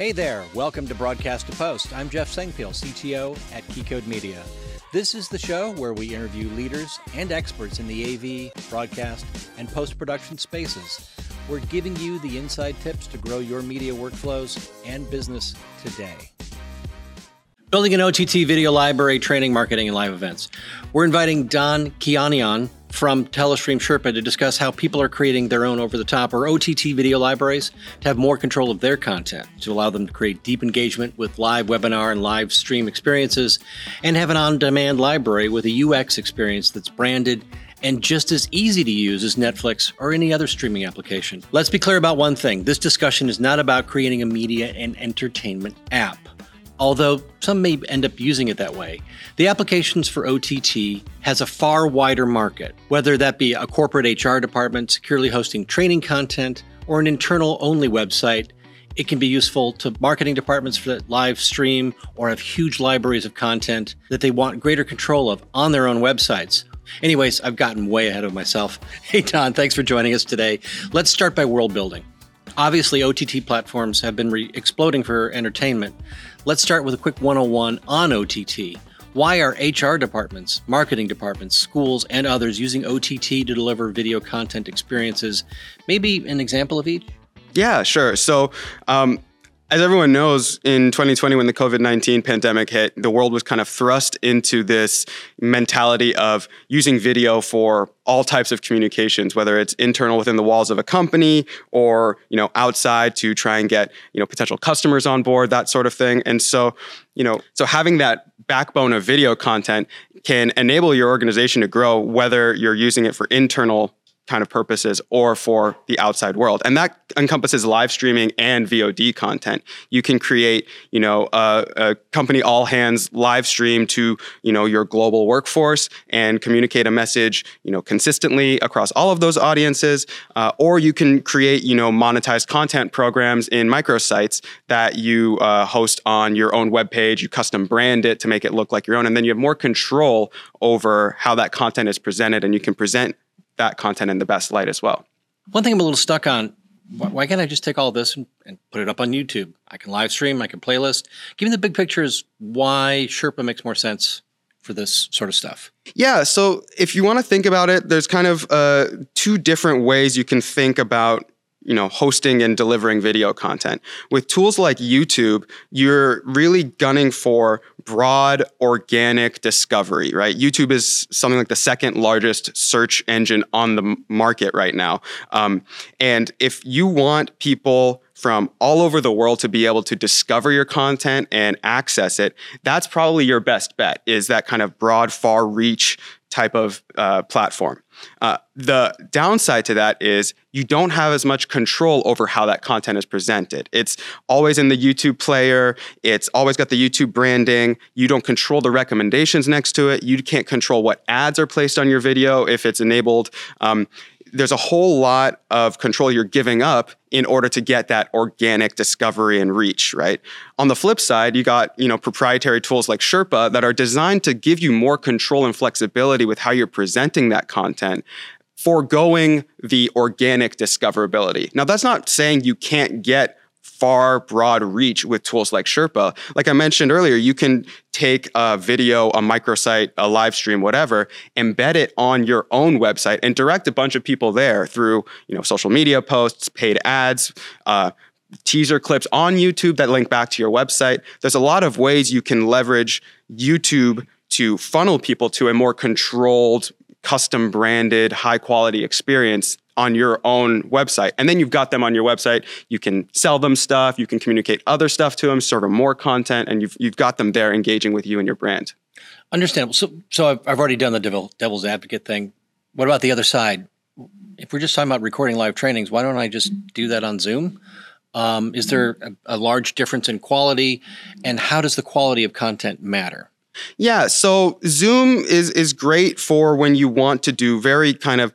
Hey there, welcome to Broadcast2Post. I'm Jeff Sengpiehl, CTO at Key Code Media. This is the show where we interview leaders and experts in the AV, broadcast, and post production spaces. We're giving you the inside tips to grow your media workflows and business today. Building an OTT video library, training, marketing, and live events. We're inviting Don Kianian from Telestream Sherpa to discuss how people are creating their own over the top or OTT video libraries to have more control of their content, to allow them to create deep engagement with live webinar and live stream experiences, and have an on demand library with a UX experience that's branded and just as easy to use as Netflix or any other streaming application. Let's be clear about one thing this discussion is not about creating a media and entertainment app although some may end up using it that way. The applications for OTT has a far wider market, whether that be a corporate HR department securely hosting training content or an internal only website. It can be useful to marketing departments that live stream or have huge libraries of content that they want greater control of on their own websites. Anyways, I've gotten way ahead of myself. Hey, Don, thanks for joining us today. Let's start by world building. Obviously, OTT platforms have been re- exploding for entertainment. Let's start with a quick 101 on OTT. Why are HR departments, marketing departments, schools, and others using OTT to deliver video content experiences? Maybe an example of each? Yeah, sure. So, um, as everyone knows, in 2020, when the COVID 19 pandemic hit, the world was kind of thrust into this mentality of using video for all types of communications, whether it's internal within the walls of a company or you know outside to try and get you know potential customers on board, that sort of thing. And so, you know, so having that backbone of video content can enable your organization to grow, whether you're using it for internal kind of purposes or for the outside world. And that encompasses live streaming and vod content. You can create you know a, a, company all hands live stream to you know your global workforce and communicate a message you know consistently across all of those audiences. Uh, or you can create you know monetized content programs in microsites that you uh, host on your own web page. You custom brand it to make it look like your own. And then you have more control over how that content is presented. And you can present that content in the best light as well. One thing I'm a little stuck on why can't I just take all this and, and, put it up on YouTube? I can live stream, I can playlist. Give me the big picture is why Sherpa makes more sense for this sort of stuff. Yeah, so if you want to think about it, there's kind of uh, two different ways you can think about you know hosting and delivering video content with tools like youtube you're really gunning for broad organic discovery right? Youtube is something like the second largest search engine on the market right now. Um, and if you want people from all over the world to be able to discover your content and access it that's probably your best bet is that kind of broad far reach type of uh, platform. Uh, the downside to that is you don't have as much control over how that content is presented. It's always in the YouTube player, it's always got the YouTube branding. You don't control the recommendations next to it. You can't control what ads are placed on your video if it's enabled. Um, there's a whole lot of control you're giving up in order to get that organic discovery and reach, right? On the flip side, you got, you know, proprietary tools like Sherpa that are designed to give you more control and flexibility with how you're presenting that content foregoing the organic discoverability. Now, that's not saying you can't get far broad reach with tools like Sherpa. Like I mentioned earlier, you can take a video, a microsite, a live stream, whatever, embed it on your own website and direct a bunch of people there through, you know, social media posts, paid ads, uh, teaser clips on YouTube that link back to your website. There's a lot of ways you can leverage YouTube to funnel people to a more controlled, custom branded, high quality experience on your own website. And then you've got them on your website. You can sell them stuff, you can communicate other stuff to them, serve them more content, and you've, you've got them there engaging with you and your brand. Understandable. So, so I've, I've already done the devil, devil's advocate thing. What about the other side? If we're just talking about recording live trainings, why don't I just do that on Zoom? Um, is there a, a large difference in quality? And how does the quality of content matter? Yeah, so Zoom is is great for when you want to do very kind of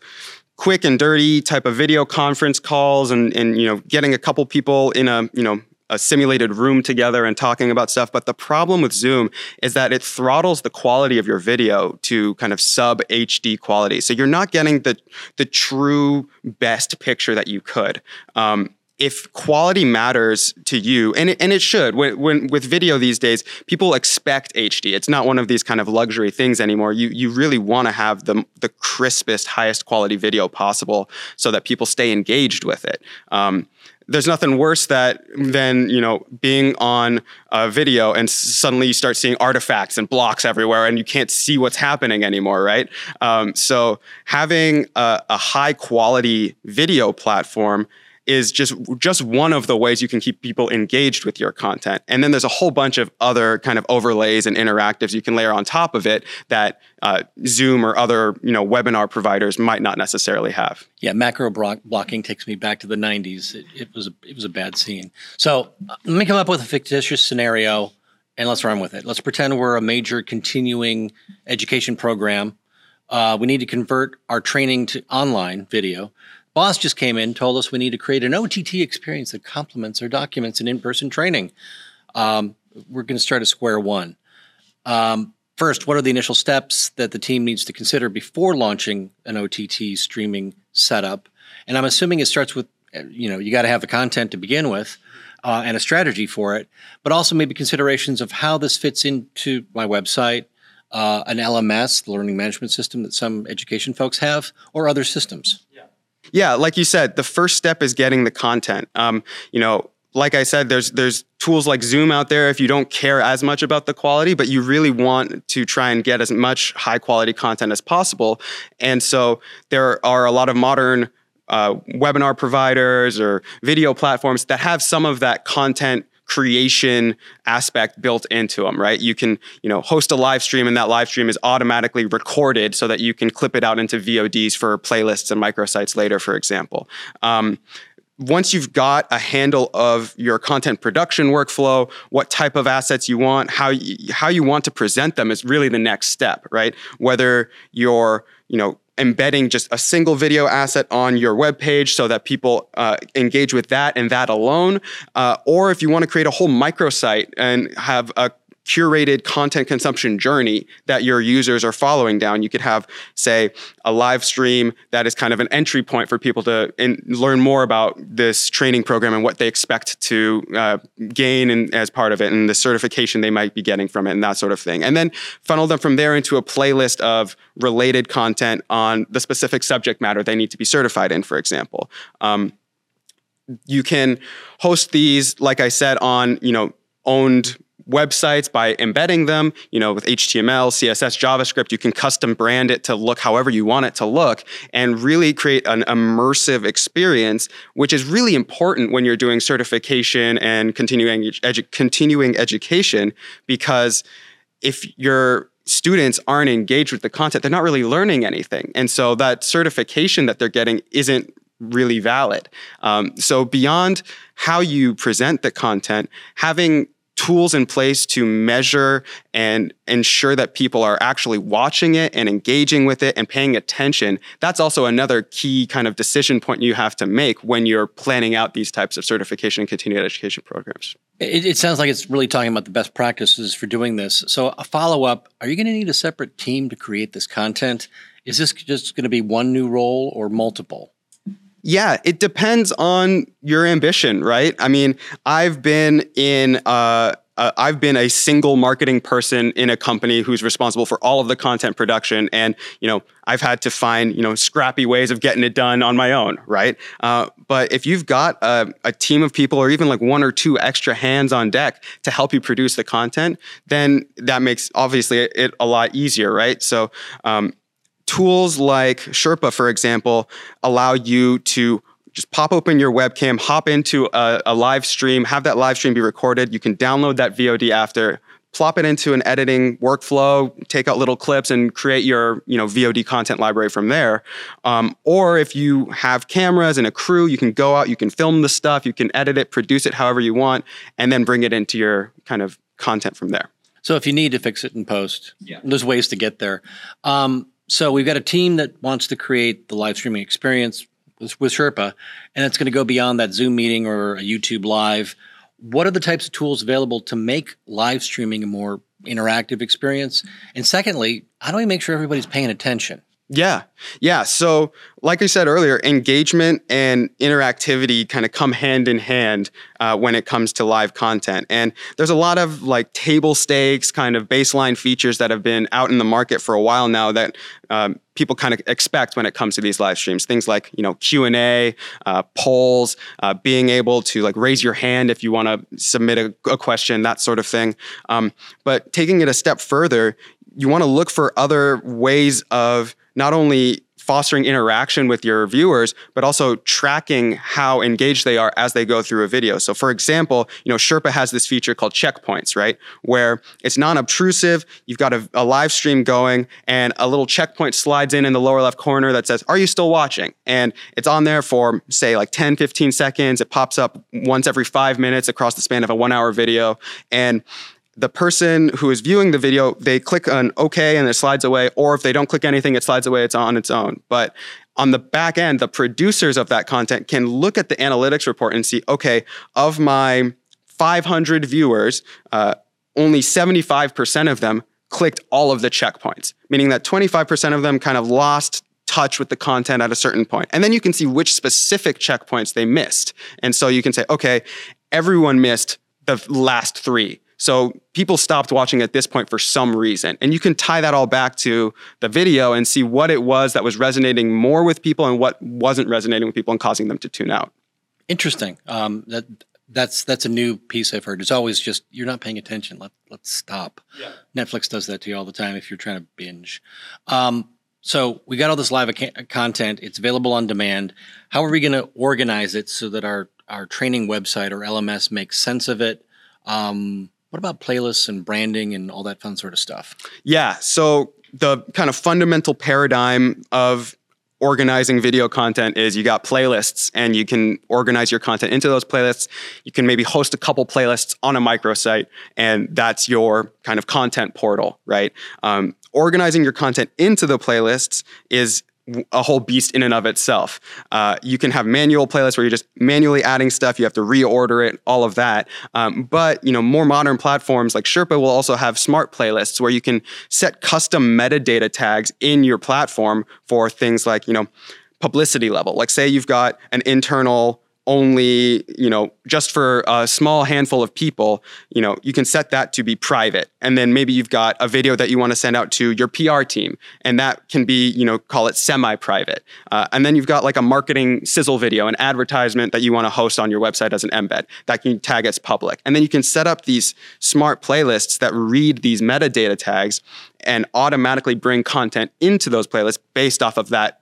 quick and dirty type of video conference calls and and you know getting a couple people in a you know a simulated room together and talking about stuff. But the problem with Zoom is that it throttles the quality of your video to kind of sub HD quality. So you're not getting the the true best picture that you could. Um, if quality matters to you, and it, and it should, when, when with video these days, people expect HD. It's not one of these kind of luxury things anymore. You you really want to have the the crispest, highest quality video possible, so that people stay engaged with it. Um, there's nothing worse that than you know being on a video and suddenly you start seeing artifacts and blocks everywhere and you can't see what's happening anymore right um, so having a, a high quality video platform is just just one of the ways you can keep people engaged with your content. And then there's a whole bunch of other kind of overlays and interactives you can layer on top of it that uh, Zoom or other you know webinar providers might not necessarily have. Yeah, macro blocking takes me back to the '90s. It, it was a it was a bad scene. So uh, let me come up with a fictitious scenario and let's run with it. Let's pretend we're a major continuing education program. Uh, we need to convert our training to online video. Boss just came in, told us we need to create an OTT experience that complements our documents and in-person training. Um, we're going to start at square one. Um, first, what are the initial steps that the team needs to consider before launching an OTT streaming setup? And I'm assuming it starts with, you know, you got to have the content to begin with. Uh, and a strategy for it, but also maybe considerations of how this fits into my website, uh, an LMS, the learning management system that some education folks have, or other systems. Yeah, like you said, the first step is getting the content. Um, you know, like I said, there's there's tools like Zoom out there if you don't care as much about the quality, but you really want to try and get as much high quality content as possible. And so there are a lot of modern uh, webinar providers or video platforms that have some of that content creation aspect built into them, right? You can, you know, host a live stream and that live stream is automatically recorded so that you can clip it out into VODs for playlists and microsites later, for example. Um, once you've got a handle of your content production workflow, what type of assets you want, how you, how you want to present them is really the next step, right? Whether you're, you know, embedding just a single video asset on your web page so that people uh, engage with that and that alone. Uh, or if you want to create a whole microsite and have a curated content consumption journey that your users are following down. You could have, say, a live stream that is kind of an entry point for people to in, learn more about this training program and what they expect to uh, gain in, as part of it and the certification they might be getting from it and that sort of thing. And then funnel them from there into a playlist of related content on the specific subject matter they need to be certified in, for example. Um, you can host these, like I said, on you know owned websites by embedding them, you know, with HTML, CSS, JavaScript, you can custom brand it to look however you want it to look and really create an immersive experience, which is really important when you're doing certification and continuing edu- continuing education because if your students aren't engaged with the content, they're not really learning anything. And so that certification that they're getting isn't really valid. Um, so beyond how you present the content, having tools in place to measure and ensure that people are actually watching it and engaging with it and paying attention. That's also another key kind of decision point you have to make when you're planning out these types of certification and continued education programs. It, it sounds like it's really talking about the best practices for doing this. So, a follow up are you going to need a separate team to create this content? Is this just going to be one new role or multiple? Yeah, it depends on your ambition, right? I mean, I've been in uh, uh, I've been a single marketing person in a company who's responsible for all of the content production, and you know I've had to find you know scrappy ways of getting it done on my own, right? Uh, but if you've got a, a, team of people, or even like one or two extra hands on deck to help you produce the content, then that makes obviously it a lot easier, right? So um, tools like Sherpa, for example, allow you to just pop open your webcam, hop into a, a, live stream, have that live stream be recorded. You can download that VOD after, plop it into an editing workflow, take out little clips, and create your you know VOD content library from there. Um, or if you have cameras and a crew, you can go out, you can film the stuff, you can edit it, produce it however you want, and then bring it into your kind of content from there. So if you need to fix it in post, yeah. there's ways to get there. Um, so we've got a team that wants to create the live streaming experience with, with Sherpa, and it's going to go beyond that Zoom meeting or a YouTube live. What are the types of tools available to make live streaming a more interactive experience? And secondly, how do we make sure everybody's paying attention? Yeah. Yeah. So, like I said earlier, engagement and interactivity kind of come hand in hand uh, when it comes to live content. And there's a lot of like table stakes, kind of baseline features that have been out in the market for a while now that um, people kind of expect when it comes to these live streams. Things like you know Q and A, uh, polls, uh, being able to like raise your hand if you want to submit a, a, question, that sort of thing. Um, but taking it a step further, you want to look for other ways of not only fostering interaction with your viewers, but also tracking how engaged they are as they go through a video. So for example, you know, Sherpa has this feature called checkpoints, right? Where it's non-obtrusive, you've got a, a, live stream going and a little checkpoint slides in in the lower left corner that says, are you still watching? And it's on there for say like 10, 15 seconds. It pops up once every five minutes across the span of a one hour video. And the person who is viewing the video, they click on OK and it slides away, or if they don't click anything, it slides away, it's on its own. But on the back end, the producers of that content can look at the analytics report and see, okay, of my 500 viewers, uh, only 75% of them clicked all of the checkpoints, meaning that 25% of them kind of lost touch with the content at a certain point. And then you can see which specific checkpoints they missed. And so you can say, okay, everyone missed the last three. So people stopped watching at this point for some reason. And you can tie that all back to the video and see what it was that was resonating more with people and what wasn't resonating with people and causing them to tune out. Interesting. Um, that that's that's a new piece I've heard. It's always just you're not paying attention. Let let's stop. Yeah. Netflix does that to you all the time if you're trying to binge. Um, so we got all this live content. It's available on demand. How are we going to organize it so that our our training website or LMS makes sense of it? Um, what about playlists and branding and all that fun sort of stuff? Yeah. So the kind of fundamental paradigm of organizing video content is you got playlists and you can organize your content into those playlists. You can maybe host a couple playlists on a microsite, and that's your kind of content portal, right? Um, organizing your content into the playlists is a whole beast in and of itself. Uh, you can have manual playlists where you're just manually adding stuff. You have to reorder it, all of that. Um, but you know, more modern platforms like Sherpa will also have smart playlists where you can set custom metadata tags in your platform for things like you know publicity level. Like say you've got an internal only, you know, just for a small handful of people, you know, you can set that to be private. And then maybe you've got a video that you want to send out to your PR team, and that can be, you know, call it semi private. Uh, and then you've got like a marketing sizzle video, an advertisement that you want to host on your website as an embed that can tag as public. And then you can set up these smart playlists that read these metadata tags and automatically bring content into those playlists based off of that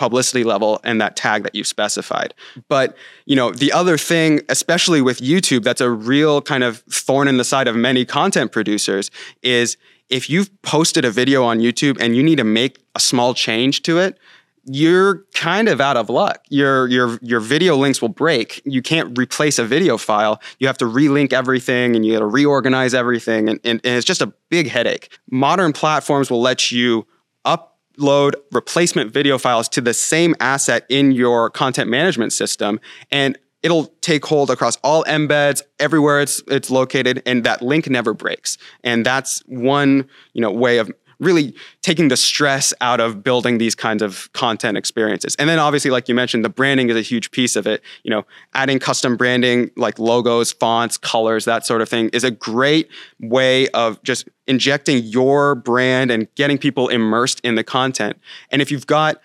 publicity level and that tag that you've specified. But, you know, the other thing, especially with YouTube, that's a real kind of thorn in the side of many content producers is if you've posted a video on YouTube and you need to make a small change to it, you're kind of out of luck. Your your your video links will break. You can't replace a video file. You have to relink everything and you got to reorganize everything and, and, and it's just a big headache. Modern platforms will let you up load replacement video files to the same asset in your content management system and it'll take hold across all embeds everywhere it's it's located and that link never breaks. And that's one you know way of really taking the stress out of building these kinds of content experiences. And then obviously, like you mentioned, the branding is a huge piece of it. You know, adding custom branding like logos, fonts, colors, that sort of thing is a great way of just injecting your brand and getting people immersed in the content. And if you've got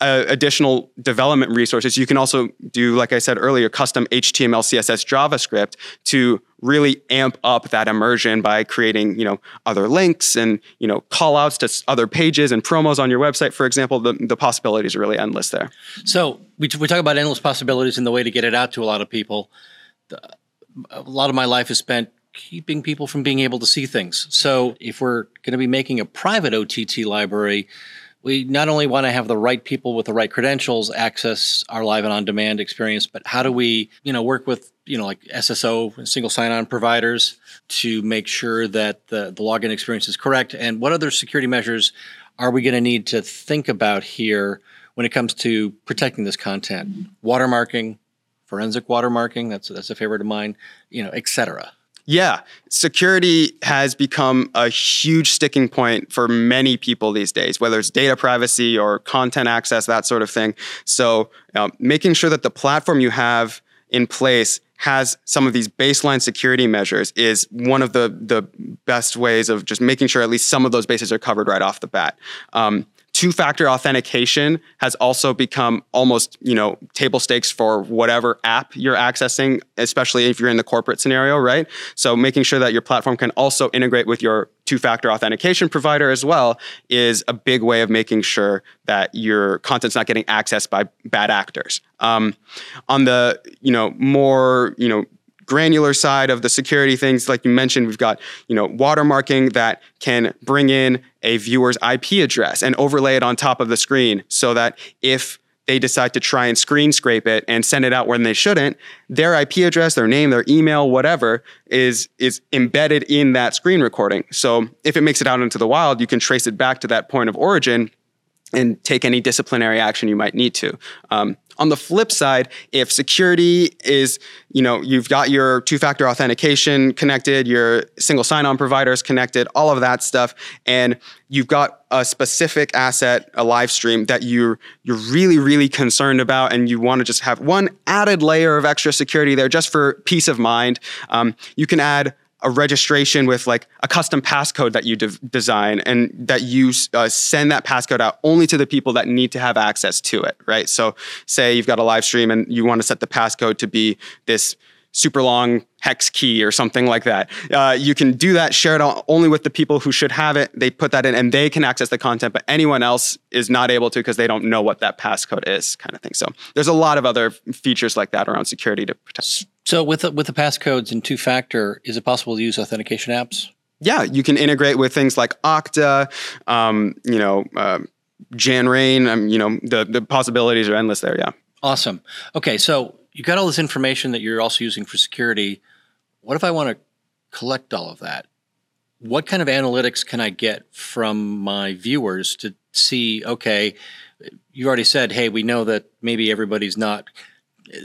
uh, additional development resources. You can also do, like I said earlier, custom HTML, CSS, JavaScript to really amp up that immersion by creating, you know, other links and, you know, call outs to other pages and promos on your website, for example. The, the possibilities are really endless there. So we, we talk about endless possibilities and the way to get it out to a lot of people. A lot of my life is spent keeping people from being able to see things. So if we're going to be making a private OTT library, we not only want to have the right people with the right credentials access our live and on demand experience, but how do we, you know, work with, you know, like SSO, single sign on providers to make sure that the, the login experience is correct? And what other security measures are we going to need to think about here when it comes to protecting this content? Watermarking, forensic watermarking, that's, that's a favorite of mine, you know, et cetera. Yeah, security has become a huge sticking point for many people these days, whether it's data privacy or content access, that sort of thing. So, um, making sure that the platform you have in place has some of these baseline security measures is one of the the best ways of just making sure at least some of those bases are covered right off the bat. Um, two factor authentication has also become almost you know table stakes for whatever app you're accessing especially if you're in the corporate scenario right? So making sure that your platform can also integrate with your two factor authentication provider as well is a big way of making sure that your content's not getting accessed by bad actors. Um, on the you know more you know granular side of the security things, like you mentioned, we've got you know watermarking that can bring in a viewer's IP address and overlay it on top of the screen, so that if they decide to try and screen scrape it and send it out when they shouldn't, their IP address, their name, their email, whatever is is embedded in that screen recording. So if it makes it out into the wild, you can trace it back to that point of origin and take any disciplinary action you might need to. Um, on the flip side, if security is, you know, you've got your two-factor authentication connected, your single sign-on providers connected, all of that stuff, and you've got a specific asset, a live stream that you're you're really, really concerned about, and you want to just have one added layer of extra security there just for peace of mind, um, you can add a registration with like a custom passcode that you de- design and that you uh, send that passcode out only to the people that need to have access to it, right? So, say you've got a live stream and you want to set the passcode to be this super long hex key or something like that. Uh, you can do that, share it only with the people who should have it. They put that in and they can access the content, but anyone else is not able to because they don't know what that passcode is, kind of thing. So there's a lot of other features like that around security to protect. So with the, with the passcodes and two factor, is it possible to use authentication apps? Yeah, you can integrate with things like Okta, um, you know, uh, Janrain. Um, you know, the the possibilities are endless there. Yeah. Awesome. Okay, so you got all this information that you're also using for security. What if I want to collect all of that? What kind of analytics can I get from my viewers to see, okay, you already said, hey, we know that maybe everybody's not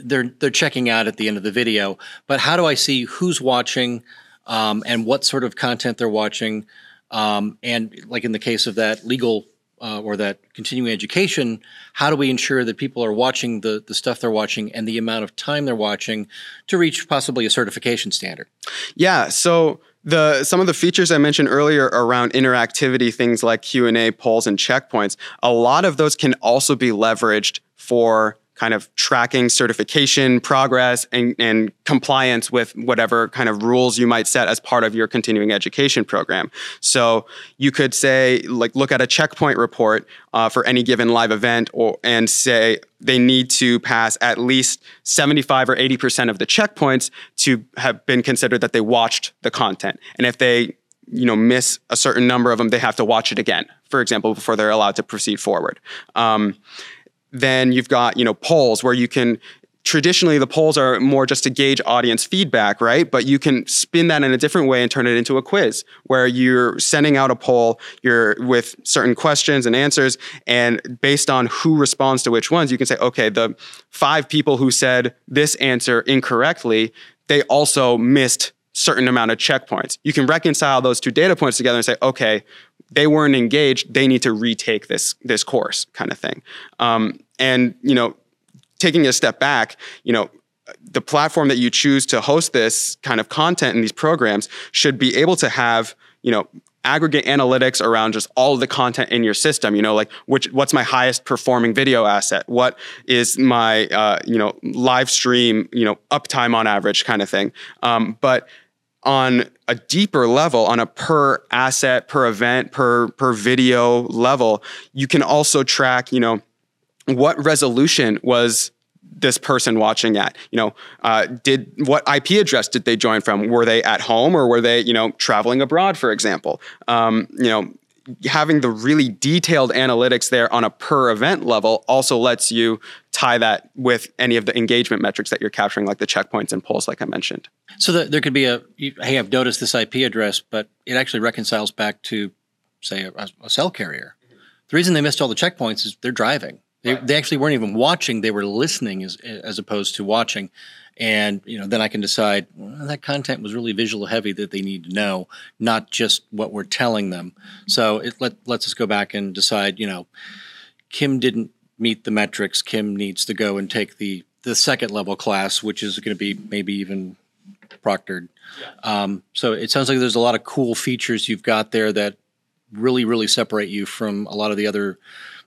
they're they're checking out at the end of the video, but how do I see who's watching um, and what sort of content they're watching? Um, and like in the case of that legal uh, or that continuing education, how do we ensure that people are watching the, the stuff they're watching and the amount of time they're watching to reach possibly a certification standard? Yeah. So the some of the features I mentioned earlier around interactivity, things like Q and A, polls, and checkpoints, a lot of those can also be leveraged for kind of tracking certification progress and, and, compliance with whatever kind of rules you might set as part of your continuing education program. So you could say, like, look at a checkpoint report uh, for any given live event, or and say they need to pass at least 75 or 80 percent of the checkpoints to have been considered that they watched the content. And if they you know miss a certain number of them, they have to watch it again, for example, before they're allowed to proceed forward. Um, then you've got you know polls where you can traditionally the polls are more just to gauge audience feedback, right? But you can spin that in a different way and turn it into a quiz where you're sending out a poll, you're with certain questions and answers, and based on who responds to which ones, you can say, okay, the five people who said this answer incorrectly, they also missed certain amount of checkpoints. You can reconcile those two data points together and say, okay, they weren't engaged they need to retake this this course kind of thing. Um, and you know taking a step back you know the platform that you choose to host this kind of content in these programs should be able to have you know aggregate analytics around just all the content in your system you know like which what's my highest performing video asset? What is my uh, you know live stream you know uptime on average kind of thing? Um, but on a deeper level on a per asset per event per per video level you can also track you know what resolution was this person watching at? You know uh, did what ip address did they join from? Were they at home or were they you know traveling abroad for example? Um, you know having the really detailed analytics there on a per event level also lets you tie that with any of the engagement metrics that you're capturing, like the checkpoints and polls, like I mentioned. So the, there could be a hey, I've noticed this IP address, but it actually reconciles back to, say, a, a cell carrier. The reason they missed all the checkpoints is they're driving. They, right. they actually weren't even watching; they were listening as as opposed to watching, and you know then I can decide well, that content was really visual heavy that they need to know, not just what we're telling them. So it let lets us go back and decide. You know, Kim didn't meet the metrics. Kim needs to go and take the the second level class, which is going to be maybe even proctored. Yeah. Um, so it sounds like there's a lot of cool features you've got there that really really separate you from a lot of the other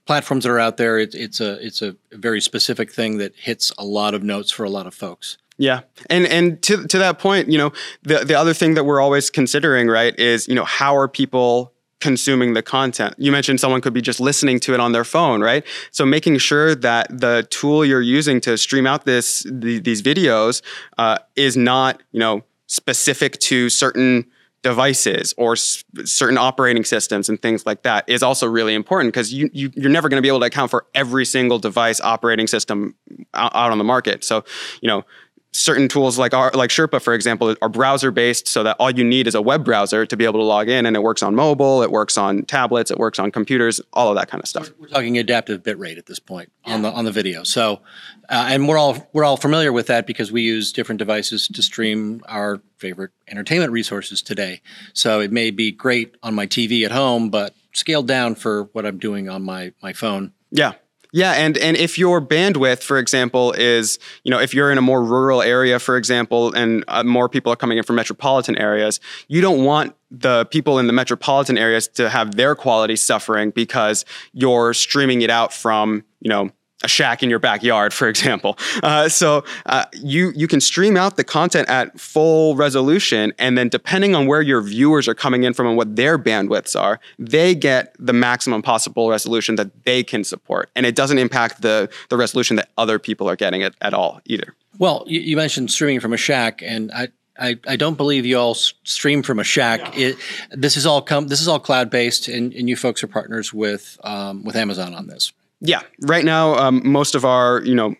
platforms that are out there. It's it's a it's a very specific thing that hits a lot of notes for a lot of folks. Yeah. And and to to that point, you know, the the other thing that we're always considering, right, is, you know, how are people consuming the content. You mentioned someone could be just listening to it on their phone, right? So making sure that the tool you're using to stream out this the, these videos uh, is not, you know, specific to certain devices or s- certain operating systems and things like that is also really important because you, you are never going to be able to account for every single device operating system out, out on the market. So, you know, certain tools like our like Sherpa, for example, are browser based, so that all you need is a web browser to be able to log in, and it works on mobile, it works on tablets, it works on computers, all of that kind of stuff. We're, talking adaptive bitrate at this point on the on the video. So, uh, and we're all we're all familiar with that because we use different devices to stream our favorite entertainment resources today. So it may be great on my TV at home, but scaled down for what I'm doing on my my phone. Yeah, yeah, and and if your bandwidth, for example, is you know if you're in a more rural area, for example, and uh, more people are coming in from metropolitan areas, you don't want the people in the metropolitan areas to have their quality suffering because you're streaming it out from you know a shack in your backyard, for example. Uh, so uh, you you can stream out the content at full resolution, and then depending on where your viewers are coming in from and what their bandwidths are, they get the maximum possible resolution that they can support, and it doesn't impact the the resolution that other people are getting at, at all either. Well, you, you mentioned streaming from a shack, and I. I, I don't believe you all stream from a shack. Yeah. It, this is all come. This is all cloud based, and, and you folks are partners with um, with Amazon on this. Yeah, right now um, most of our you know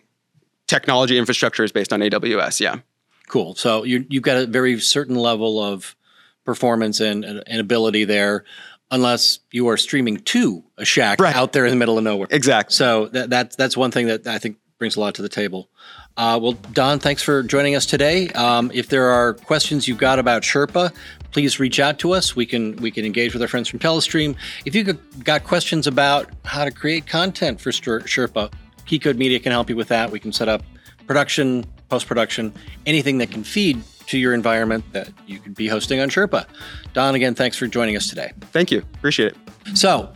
technology infrastructure is based on AWS. Yeah, cool. So you you've got a very certain level of performance and, and ability there, unless you are streaming to a shack right. out there in the middle of nowhere. Exactly. So that, that's that's one thing that I think brings a lot to the table. Uh, well, Don, thanks for joining us today. Um, if there are questions you've got about Sherpa, please reach out to us. We can we can engage with our friends from Telestream. If you've got questions about how to create content for Sherpa, Key Code Media can help you with that. We can set up production, post production, anything that can feed to your environment that you could be hosting on Sherpa. Don, again, thanks for joining us today. Thank you. Appreciate it. So,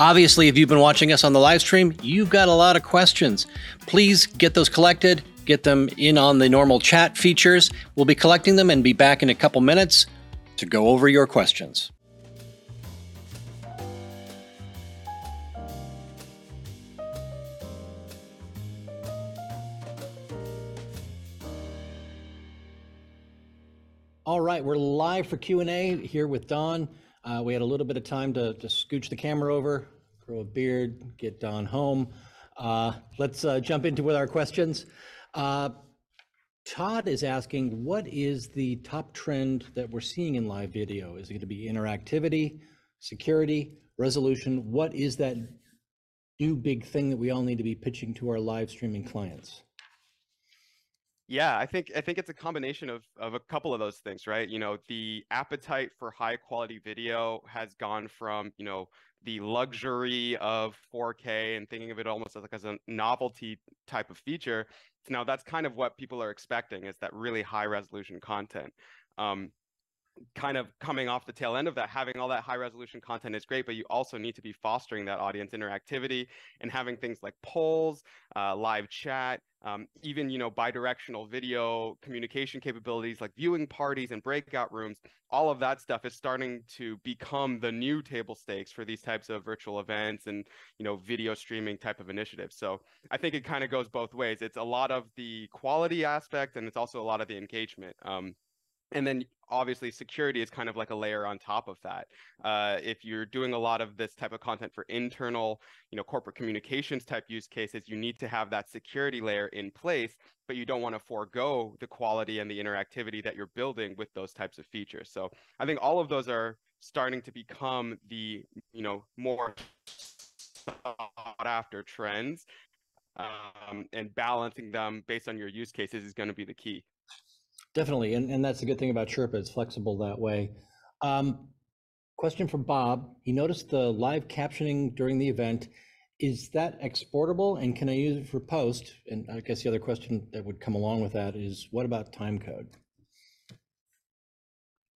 obviously, if you've been watching us on the live stream, you've got a lot of questions. Please get those collected get them in on the normal chat features. We'll be collecting them and be back in a couple minutes to go over your questions. All right, we're live for Q&A here with Don. Uh, we had a little bit of time to, to scooch the camera over, grow a beard, get Don home. Uh, let's uh, jump into with our questions. Uh, Todd is asking, what is the top trend that we're seeing in live video? Is it going to be interactivity, security, resolution? What is that new big thing that we all need to be pitching to our live streaming clients? Yeah, I think I think it's a combination of of a couple of those things, right? You know, the appetite for high quality video has gone from, you know, the luxury of 4K and thinking of it almost as like as a novelty type of feature. Now that's kind of what people are expecting is that really high resolution content. Um, kind of coming off the tail end of that, having all that high resolution content is great, but you also need to be fostering that audience interactivity and having things like polls, uh, live chat, um, even you know bidirectional video communication capabilities like viewing parties and breakout rooms. All of that stuff is starting to become the new table stakes for these types of virtual events and you know video streaming type of initiatives. So I think it kind of goes both ways. It's a lot of the quality aspect and it's also a lot of the engagement. Um, and then obviously security is kind of like a layer on top of that uh, if you're doing a lot of this type of content for internal you know corporate communications type use cases you need to have that security layer in place but you don't want to forego the quality and the interactivity that you're building with those types of features so i think all of those are starting to become the you know more sought after trends um, and balancing them based on your use cases is going to be the key. Definitely, and, and that's the good thing about Sherpa. It's flexible that way. Um, question from Bob. He noticed the live captioning during the event. Is that exportable, and can I use it for post? And I guess the other question that would come along with that is, what about time code?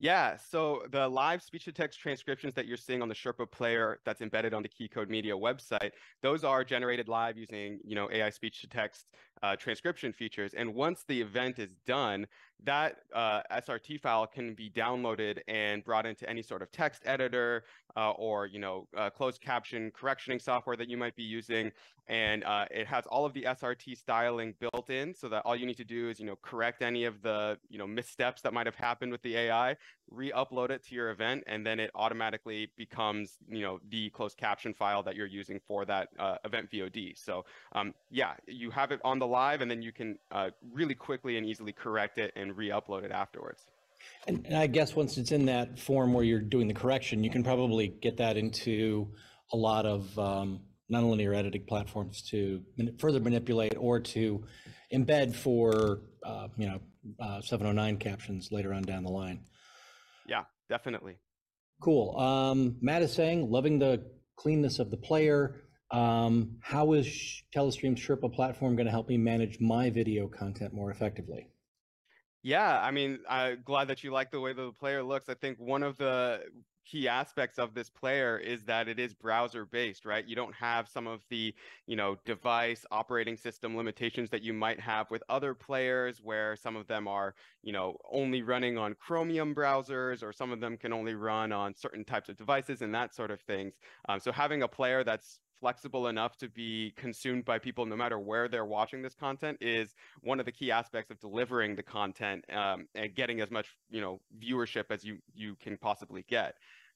Yeah, so the live speech to text transcriptions that you're seeing on the Sherpa player that's embedded on the Key Code Media website, those are generated live using, you know, AI speech to text uh, transcription features. And once the event is done, that uh, SRT file can be downloaded and brought into any sort of text editor uh, or you know uh, closed caption correctioning software that you might be using, and uh, it has all of the SRT styling built in, so that all you need to do is you know correct any of the you know missteps that might have happened with the AI, re-upload it to your event, and then it automatically becomes you know the closed caption file that you're using for that uh, event VOD. So um, yeah, you have it on the live, and then you can uh, really quickly and easily correct it and and re-upload it afterwards. And, and I guess once it's in that form where you're doing the correction, you can probably get that into a lot of um, nonlinear editing platforms to further manipulate or to embed for uh, you know uh, 709 captions later on down the line. Yeah, definitely. Cool. Um, Matt is saying, loving the cleanness of the player. Um, how is Telestream's Sherpa platform going to help me manage my video content more effectively? Yeah, I mean, I'm glad that you like the way the player looks. I think one of the key aspects of this player is that it is browser based, right? You don't have some of the, you know, device operating system limitations that you might have with other players where some of them are, you know, only running on Chromium browsers or some of them can only run on certain types of devices and that sort of things. Um, so having a player that's flexible enough to be consumed by people no matter where they're watching this content is one of the key aspects of delivering the content um, and getting as much you know viewership as you you can possibly get.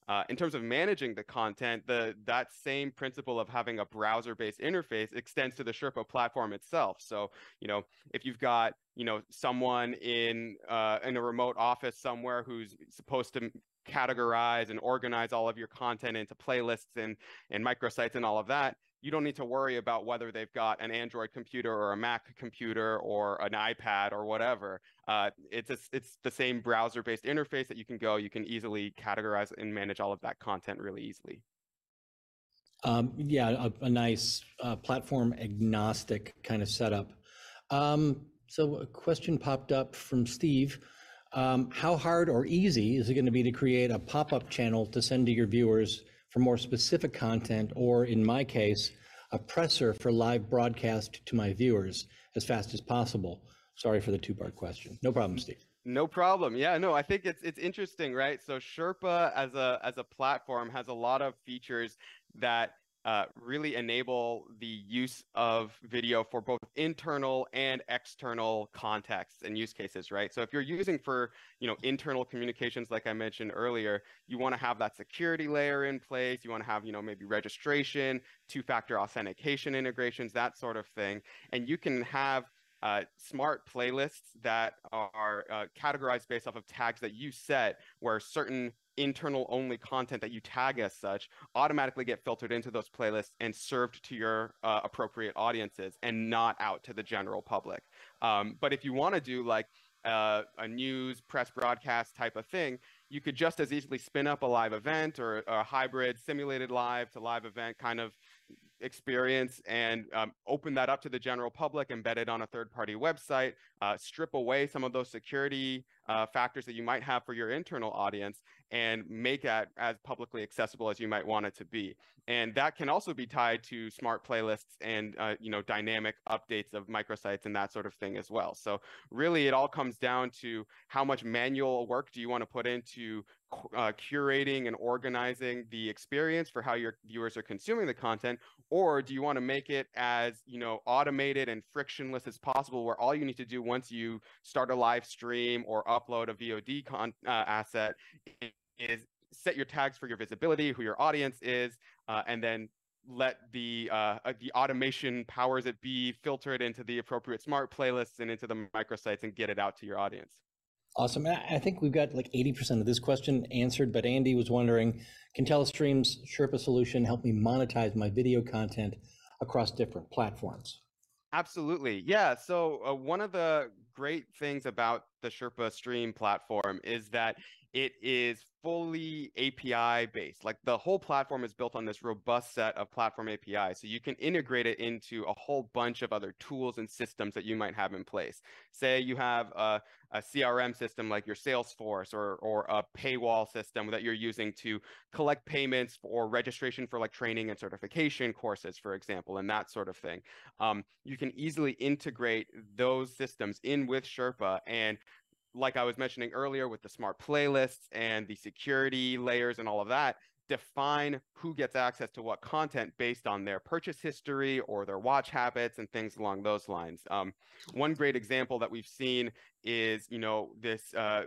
Uh, in terms of managing the content, the that same principle of having a browser-based interface extends to the Sherpa platform itself. So, you know, if you've got you know someone in uh, in a remote office somewhere who's supposed to categorize and organize all of your content into playlists and and microsites and all of that you don't need to worry about whether they've got an android computer or a mac computer or an ipad or whatever. Uh, it's a, it's the same browser based interface that you can go you can easily categorize and manage all of that content really easily. Um, yeah a, a nice uh, platform agnostic kind of setup. Um, so a question popped up from steve um, how hard or easy is it going to be to create a pop-up channel to send to your viewers for more specific content, or in my case, a presser for live broadcast to my viewers as fast as possible? Sorry for the two-part question. No problem, Steve. No problem. Yeah, no, I think it's it's interesting, right? So Sherpa as a as a platform has a lot of features that uh, really enable the use of video for both internal and external contexts and use cases, right? So if you're using for, you know, internal communications, like I mentioned earlier, you want to have that security layer in place. You want to have, you know, maybe registration, two-factor authentication integrations, that sort of thing. And you can have uh, smart playlists that are uh, categorized based off of tags that you set where certain internal only content that you tag as such automatically get filtered into those playlists and served to your uh, appropriate audiences and not out to the general public. Um, but if you want to do like uh, a news press broadcast type of thing, you could just as easily spin up a live event or a hybrid simulated live to live event kind of experience and um, open that up to the general public, embed it on a third party website, uh, strip away some of those security uh, factors that you might have for your internal audience, and make that as publicly accessible as you might want it to be. And that can also be tied to smart playlists and uh, you know dynamic updates of microsites and that sort of thing as well. So really, it all comes down to how much manual work do you want to put into uh, curating and organizing the experience for how your viewers are consuming the content or do you want to make it as you know automated and frictionless as possible where all you need to do once you start a live stream or upload a vod con- uh, asset is set your tags for your visibility who your audience is uh, and then let the uh, the automation powers it be filter it into the appropriate smart playlists and into the microsites and get it out to your audience Awesome. I think we've got like 80% of this question answered, but Andy was wondering, can Telestream's Sherpa solution help me monetize my video content across different platforms? Absolutely. Yeah. So, uh, one of the great things about the Sherpa Stream platform is that it is fully API based. Like the whole platform is built on this robust set of platform APIs. So you can integrate it into a whole bunch of other tools and systems that you might have in place. Say you have a, a CRM system like your Salesforce or, or a paywall system that you're using to collect payments or registration for like training and certification courses, for example, and that sort of thing. Um, you can easily integrate those systems in with Sherpa and like I was mentioning earlier with the smart playlists and the security layers and all of that, define who gets access to what content based on their purchase history or their watch habits and things along those lines. Um, one great example that we've seen is, you know, this uh,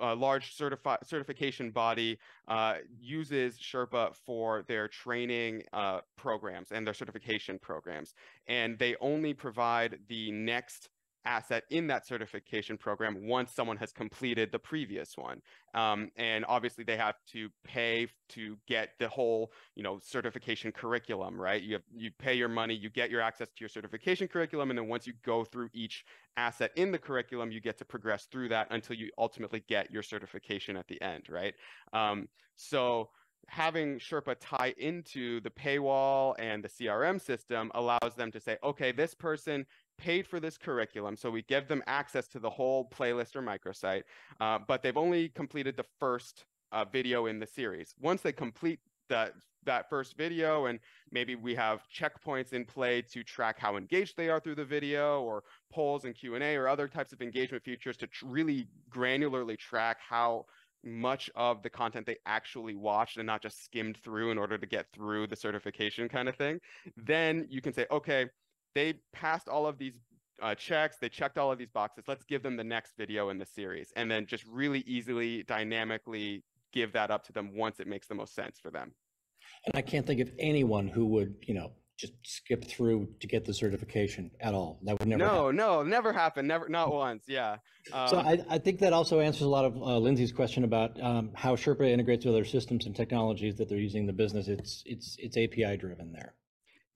large certifi- certification body uh, uses Sherpa for their training uh, programs and their certification programs, and they only provide the next asset in that certification program once someone has completed the previous one. Um, and obviously they have to pay to get the whole, you know, certification curriculum, right? You have, you pay your money, you get your access to your certification curriculum, and then once you go through each asset in the curriculum, you get to progress through that until you ultimately get your certification at the end, right? Um, so having Sherpa tie into the paywall and the CRM system allows them to say, okay, this person paid for this curriculum. So we give them access to the whole playlist or microsite, uh, but they've only completed the first uh, video in the series. Once they complete that that first video and maybe we have checkpoints in play to track how engaged they are through the video or polls and q&a or other types of engagement features to really granularly track how much of the content they actually watched and not just skimmed through in order to get through the certification kind of thing then you can say okay they passed all of these uh, checks. They checked all of these boxes. Let's give them the next video in the series, and then just really easily, dynamically give that up to them once it makes the most sense for them. And I can't think of anyone who would, you know, just skip through to get the certification at all. That would never. No, happen. no, never happen. Never, not once. Yeah. Um, so I, I, think that also answers a lot of uh, Lindsay's question about um, how Sherpa integrates with other systems and technologies that they're using in the business. It's it's it's API driven there.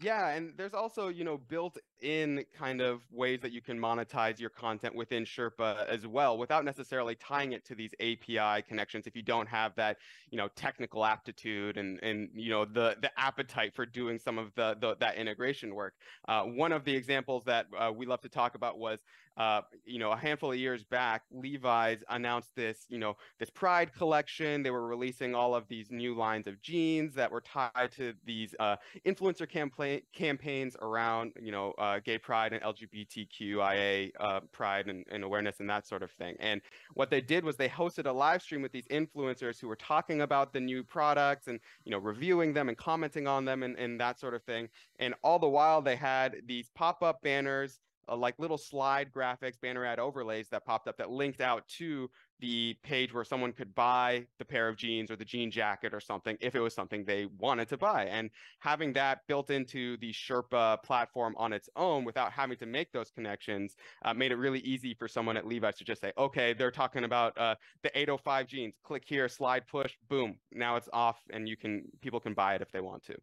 Yeah, and there's also, you know, built in kind of ways that you can monetize your content within Sherpa as well without necessarily tying it to these API connections if you don't have that, you know, technical aptitude and and you know the the appetite for doing some of the, the that integration work. Uh, one of the examples that uh, we love to talk about was uh, you know, a handful of years back, Levi's announced this, you know, this Pride collection. They were releasing all of these new lines of jeans that were tied to these uh, influencer campaign campaigns around, you know, uh, gay pride and LGBTQIA uh, pride and, and awareness and that sort of thing. And what they did was they hosted a live stream with these influencers who were talking about the new products and, you know, reviewing them and commenting on them and, and that sort of thing. And all the while they had these pop-up banners uh, like little slide graphics, banner ad overlays that popped up that linked out to the page where someone could buy the pair of jeans or the jean jacket or something if it was something they wanted to buy. And having that built into the Sherpa platform on its own without having to make those connections uh, made it really easy for someone at Levi's to just say, okay, they're talking about uh, the 805 jeans. Click here, slide push, boom. Now it's off, and you can people can buy it if they want to.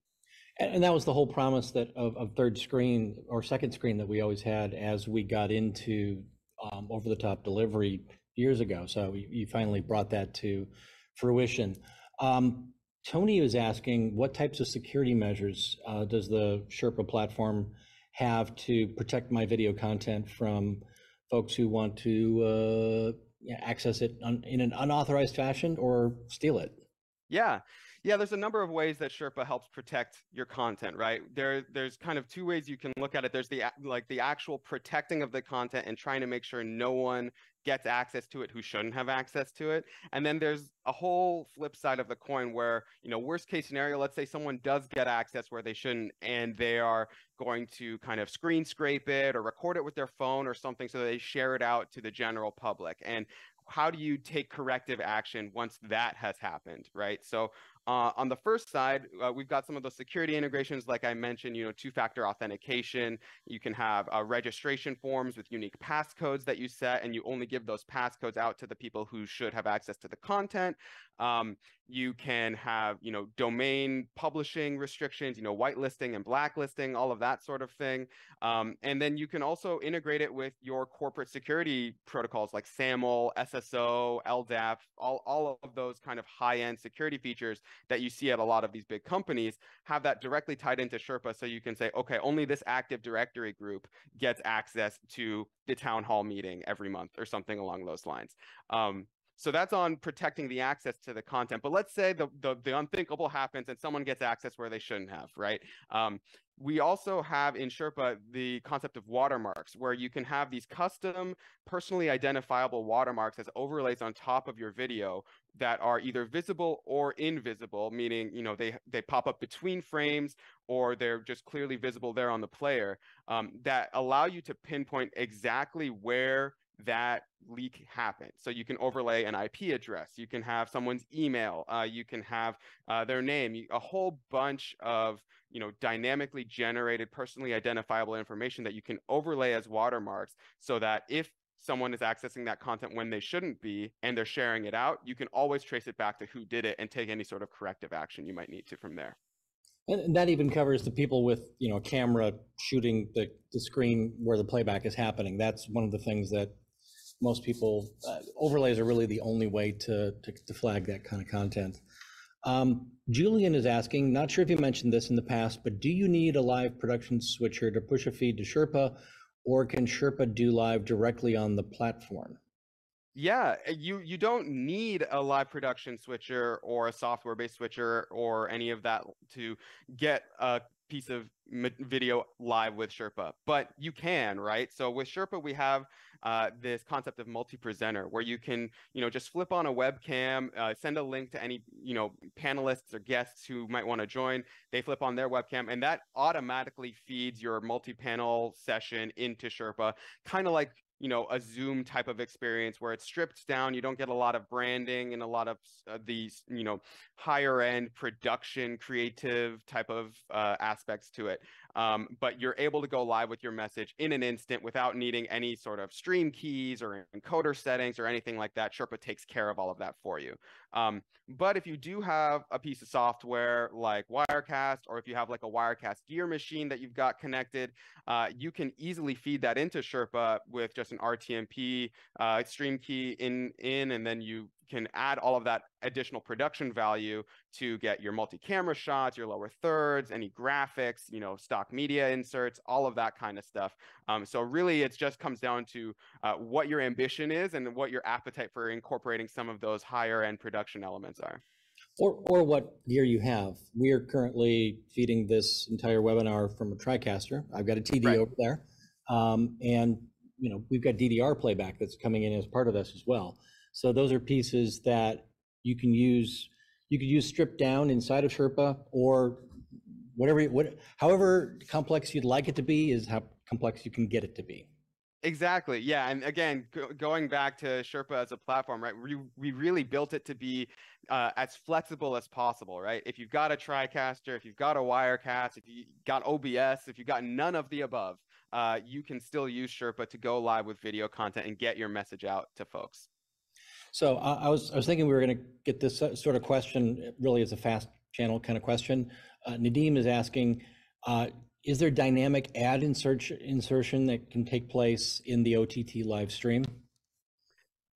And, that was the whole promise that of, of, third screen or second screen that we always had as we got into um, over the top delivery years ago. So you, finally brought that to fruition. Um, Tony was asking, what types of security measures uh, does the Sherpa platform have to protect my video content from folks who want to uh, access it in an unauthorized fashion or steal it? Yeah. Yeah, there's a number of ways that Sherpa helps protect your content, right? There there's kind of two ways you can look at it. There's the like the actual protecting of the content and trying to make sure no one gets access to it who shouldn't have access to it. And then there's a whole flip side of the coin where, you know, worst case scenario, let's say someone does get access where they shouldn't and they are going to kind of screen scrape it or record it with their phone or something so they share it out to the general public. And how do you take corrective action once that has happened, right? So uh, on the first side, uh, we've got some of those security integrations, like I mentioned, you know, two-factor authentication. You can have uh, registration forms with unique passcodes that you set, and you only give those passcodes out to the people who should have access to the content. Um, you can have you know domain publishing restrictions you know whitelisting and blacklisting all of that sort of thing um, and then you can also integrate it with your corporate security protocols like saml sso ldap all, all of those kind of high-end security features that you see at a lot of these big companies have that directly tied into sherpa so you can say okay only this active directory group gets access to the town hall meeting every month or something along those lines um, so that's on protecting the access to the content. But let's say the, the, the unthinkable happens and someone gets access where they shouldn't have, right? Um, we also have in Sherpa the concept of watermarks, where you can have these custom, personally identifiable watermarks as overlays on top of your video that are either visible or invisible, meaning you know they they pop up between frames or they're just clearly visible there on the player, um, that allow you to pinpoint exactly where that leak happened. So you can overlay an IP address, you can have someone's email, uh, you can have uh, their name, a whole bunch of you know dynamically generated, personally identifiable information that you can overlay as watermarks, so that if someone is accessing that content when they shouldn't be and they're sharing it out, you can always trace it back to who did it and take any sort of corrective action you might need to from there. And that even covers the people with, you know, camera shooting the, the screen where the playback is happening. That's one of the things that most people, uh, overlays are really the only way to, to, to flag that kind of content. Um, Julian is asking, not sure if you mentioned this in the past, but do you need a live production switcher to push a feed to Sherpa, or can Sherpa do live directly on the platform? Yeah, you you don't need a live production switcher or a software-based switcher or any of that to get a piece of video live with Sherpa, but you can, right? So with Sherpa, we have uh, this concept of multi-presenter where you can, you know, just flip on a webcam, uh, send a link to any, you know, panelists or guests who might want to join. They flip on their webcam, and that automatically feeds your multi-panel session into Sherpa, kind of like you know a zoom type of experience where it's stripped down you don't get a lot of branding and a lot of uh, these you know higher end production creative type of uh, aspects to it um, but you're able to go live with your message in an instant without needing any sort of stream keys or encoder settings or anything like that. Sherpa takes care of all of that for you. Um, but if you do have a piece of software like wirecast or if you have like a wirecast gear machine that you've got connected uh, you can easily feed that into sherpa with just an RTMP uh, stream key in in, and then you can add all of that additional production value to get your multi-camera shots, your lower thirds, any graphics, you know, stock media inserts, all of that kind of stuff. Um, so really, it just comes down to uh, what your ambition is and what your appetite for incorporating some of those higher end production elements are. Or, or what gear you have. We are currently feeding this entire webinar from a TriCaster. I've got a TD right. over there. Um, and you know, we've got DDR playback that's coming in as part of this as well. So those are pieces that you can use. You could use stripped down inside of Sherpa or whatever, what, however complex you'd like it to be is how complex you can get it to be. Exactly. Yeah. And again, go, going back to Sherpa as a platform, right? We, we really built it to be uh, as flexible as possible, right? If you've got a TriCaster, if you've got a Wirecast, if you got OBS, if you've got none of the above, uh, you can still use Sherpa to go live with video content and get your message out to folks. So uh, I was I was thinking we were going to get this sort of question really as a fast channel kind of question. Uh, Nadim is asking, uh, is there dynamic ad insert insertion that can take place in the OTT live stream?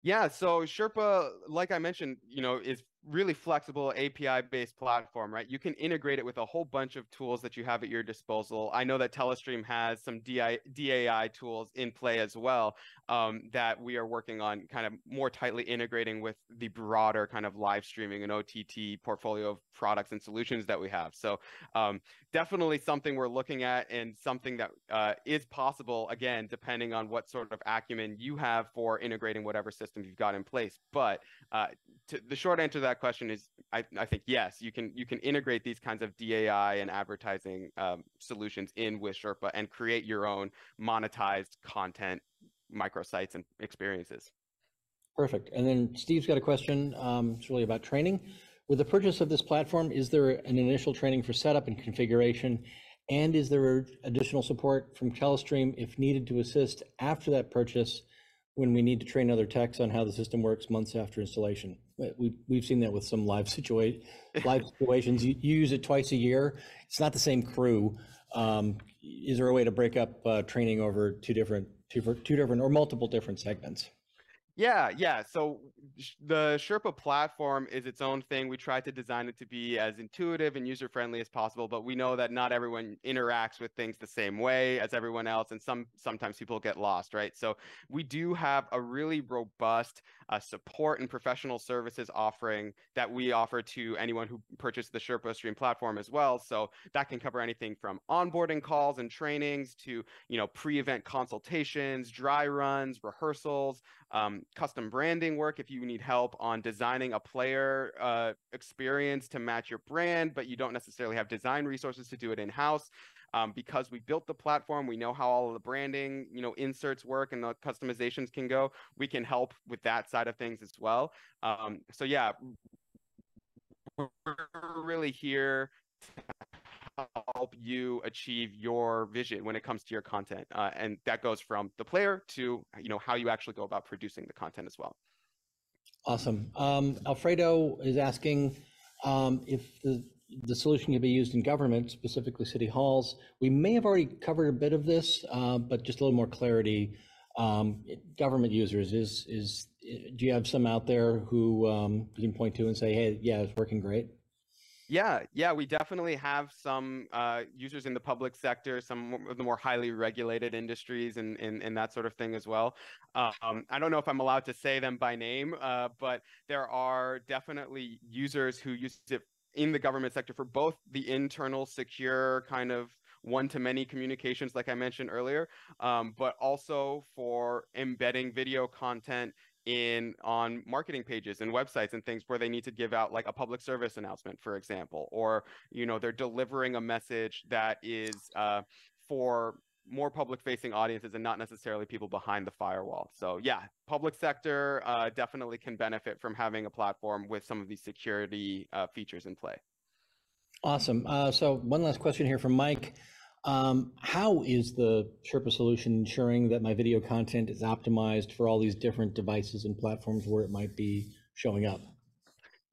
Yeah, so Sherpa, like I mentioned, you know, is really flexible API based platform, right? You can integrate it with a whole bunch of tools that you have at your disposal. I know that Telestream has some DI, DAI tools in play as well um, that we are working on kind of more tightly integrating with the broader kind of live streaming and OTT portfolio of products and solutions that we have. So um, definitely something we're looking at and something that uh, is possible, again, depending on what sort of acumen you have for integrating whatever system you've got in place. But uh, to, the short answer to that that question is I, I think yes, you can you can integrate these kinds of DAI and advertising um, solutions in with Sherpa and create your own monetized content microsites and experiences. Perfect. And then Steve's got a question. Um, it's really about training. With the purchase of this platform, is there an initial training for setup and configuration? And is there additional support from Telestream if needed to assist after that purchase when we need to train other techs on how the system works months after installation. We, we've seen that with some live situa- live situations. You, you, use it twice a year. It's not the same crew. Um, is there a way to break up uh, training over two different, two, two different or multiple different segments? Yeah, yeah. So the Sherpa platform is its own thing. We try to design it to be as intuitive and user friendly as possible, but we know that not everyone interacts with things the same way as everyone else, and some sometimes people get lost, right? So we do have a really robust uh, support and professional services offering that we offer to anyone who purchased the Sherpa Stream platform as well. So that can cover anything from onboarding calls and trainings to you know pre-event consultations, dry runs, rehearsals. Um, custom branding work if you need help on designing a player uh, experience to match your brand, but you don't necessarily have design resources to do it in house. Um, because we built the platform, we know how all the branding, you know, inserts work and the customizations can go. We can help with that side of things as well. Um, so yeah, we're really here to help you achieve your vision when it comes to your content uh, and that goes from the player to you know how you actually go about producing the content as well awesome um, alfredo is asking um, if the the solution can be used in government specifically city halls. We may have already covered a bit of this uh, but just a little more clarity. Um, government users is is do you have some out there who um, you can point to and say hey yeah it's working great yeah, yeah, we definitely have some uh, users in the public sector, some of the more highly regulated industries, and, and, and that sort of thing as well. Um, I don't know if I'm allowed to say them by name, uh, but there are definitely users who use it in the government sector for both the internal secure kind of one to many communications, like I mentioned earlier, um, but also for embedding video content in on marketing pages and websites and things where they need to give out like a public service announcement for example or you know they're delivering a message that is uh, for more public facing audiences and not necessarily people behind the firewall. So yeah public sector uh, definitely can benefit from having a platform with some of these security uh, features in play. Awesome. Uh, so one last question here from mike. Um, how is the Sherpa solution ensuring that my video content is optimized for all these different devices and platforms where it might be showing up?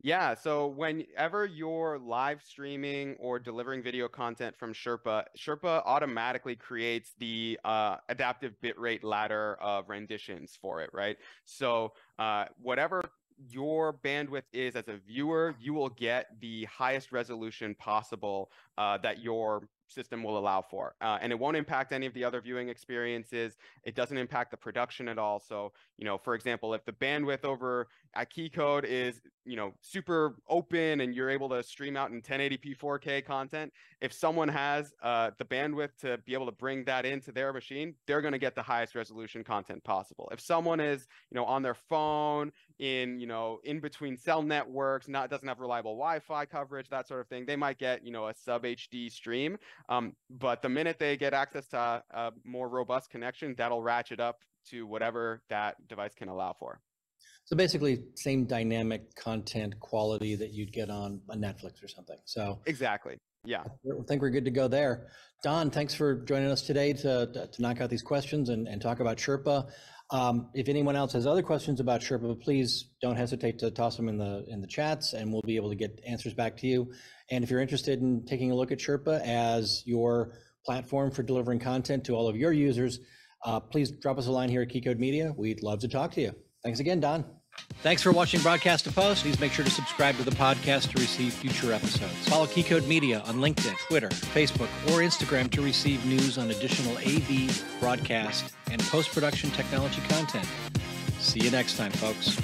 Yeah, so whenever you're live streaming or delivering video content from Sherpa, Sherpa automatically creates the uh, adaptive bitrate ladder of renditions for it, right? So uh, whatever your bandwidth is as a viewer, you will get the highest resolution possible uh, that your system will allow for. Uh, and it won't impact any of the other viewing experiences. It doesn't impact the production at all. So, you know, for example, if the bandwidth over at Key Code is, you know, super open and you're able to stream out in 1080p 4K content, if someone has uh, the bandwidth to be able to bring that into their machine, they're going to get the highest resolution content possible. If someone is, you know, on their phone in, you know, in between cell networks, not doesn't have reliable Wi-Fi coverage, that sort of thing, they might get, you know, a sub HD stream. Um, but the minute they get access to a, a more robust connection, that'll ratchet up to whatever that device can allow for. So basically, same dynamic content quality that you'd get on a Netflix or something. So exactly, yeah. I think we're good to go there. Don, thanks for joining us today to, to, to knock out these questions and, and talk about Sherpa. Um, if anyone else has other questions about Sherpa, please don't hesitate to toss them in the in the chats, and we'll be able to get answers back to you. And if you're interested in taking a look at Sherpa as your platform for delivering content to all of your users, uh, please drop us a line here at Key Code Media. We'd love to talk to you. Thanks again, Don. Thanks for watching Broadcast2Post. Please make sure to subscribe to the podcast to receive future episodes. Follow Key Code Media on LinkedIn, Twitter, Facebook, or Instagram to receive news on additional AV, broadcast, and post production technology content. See you next time, folks.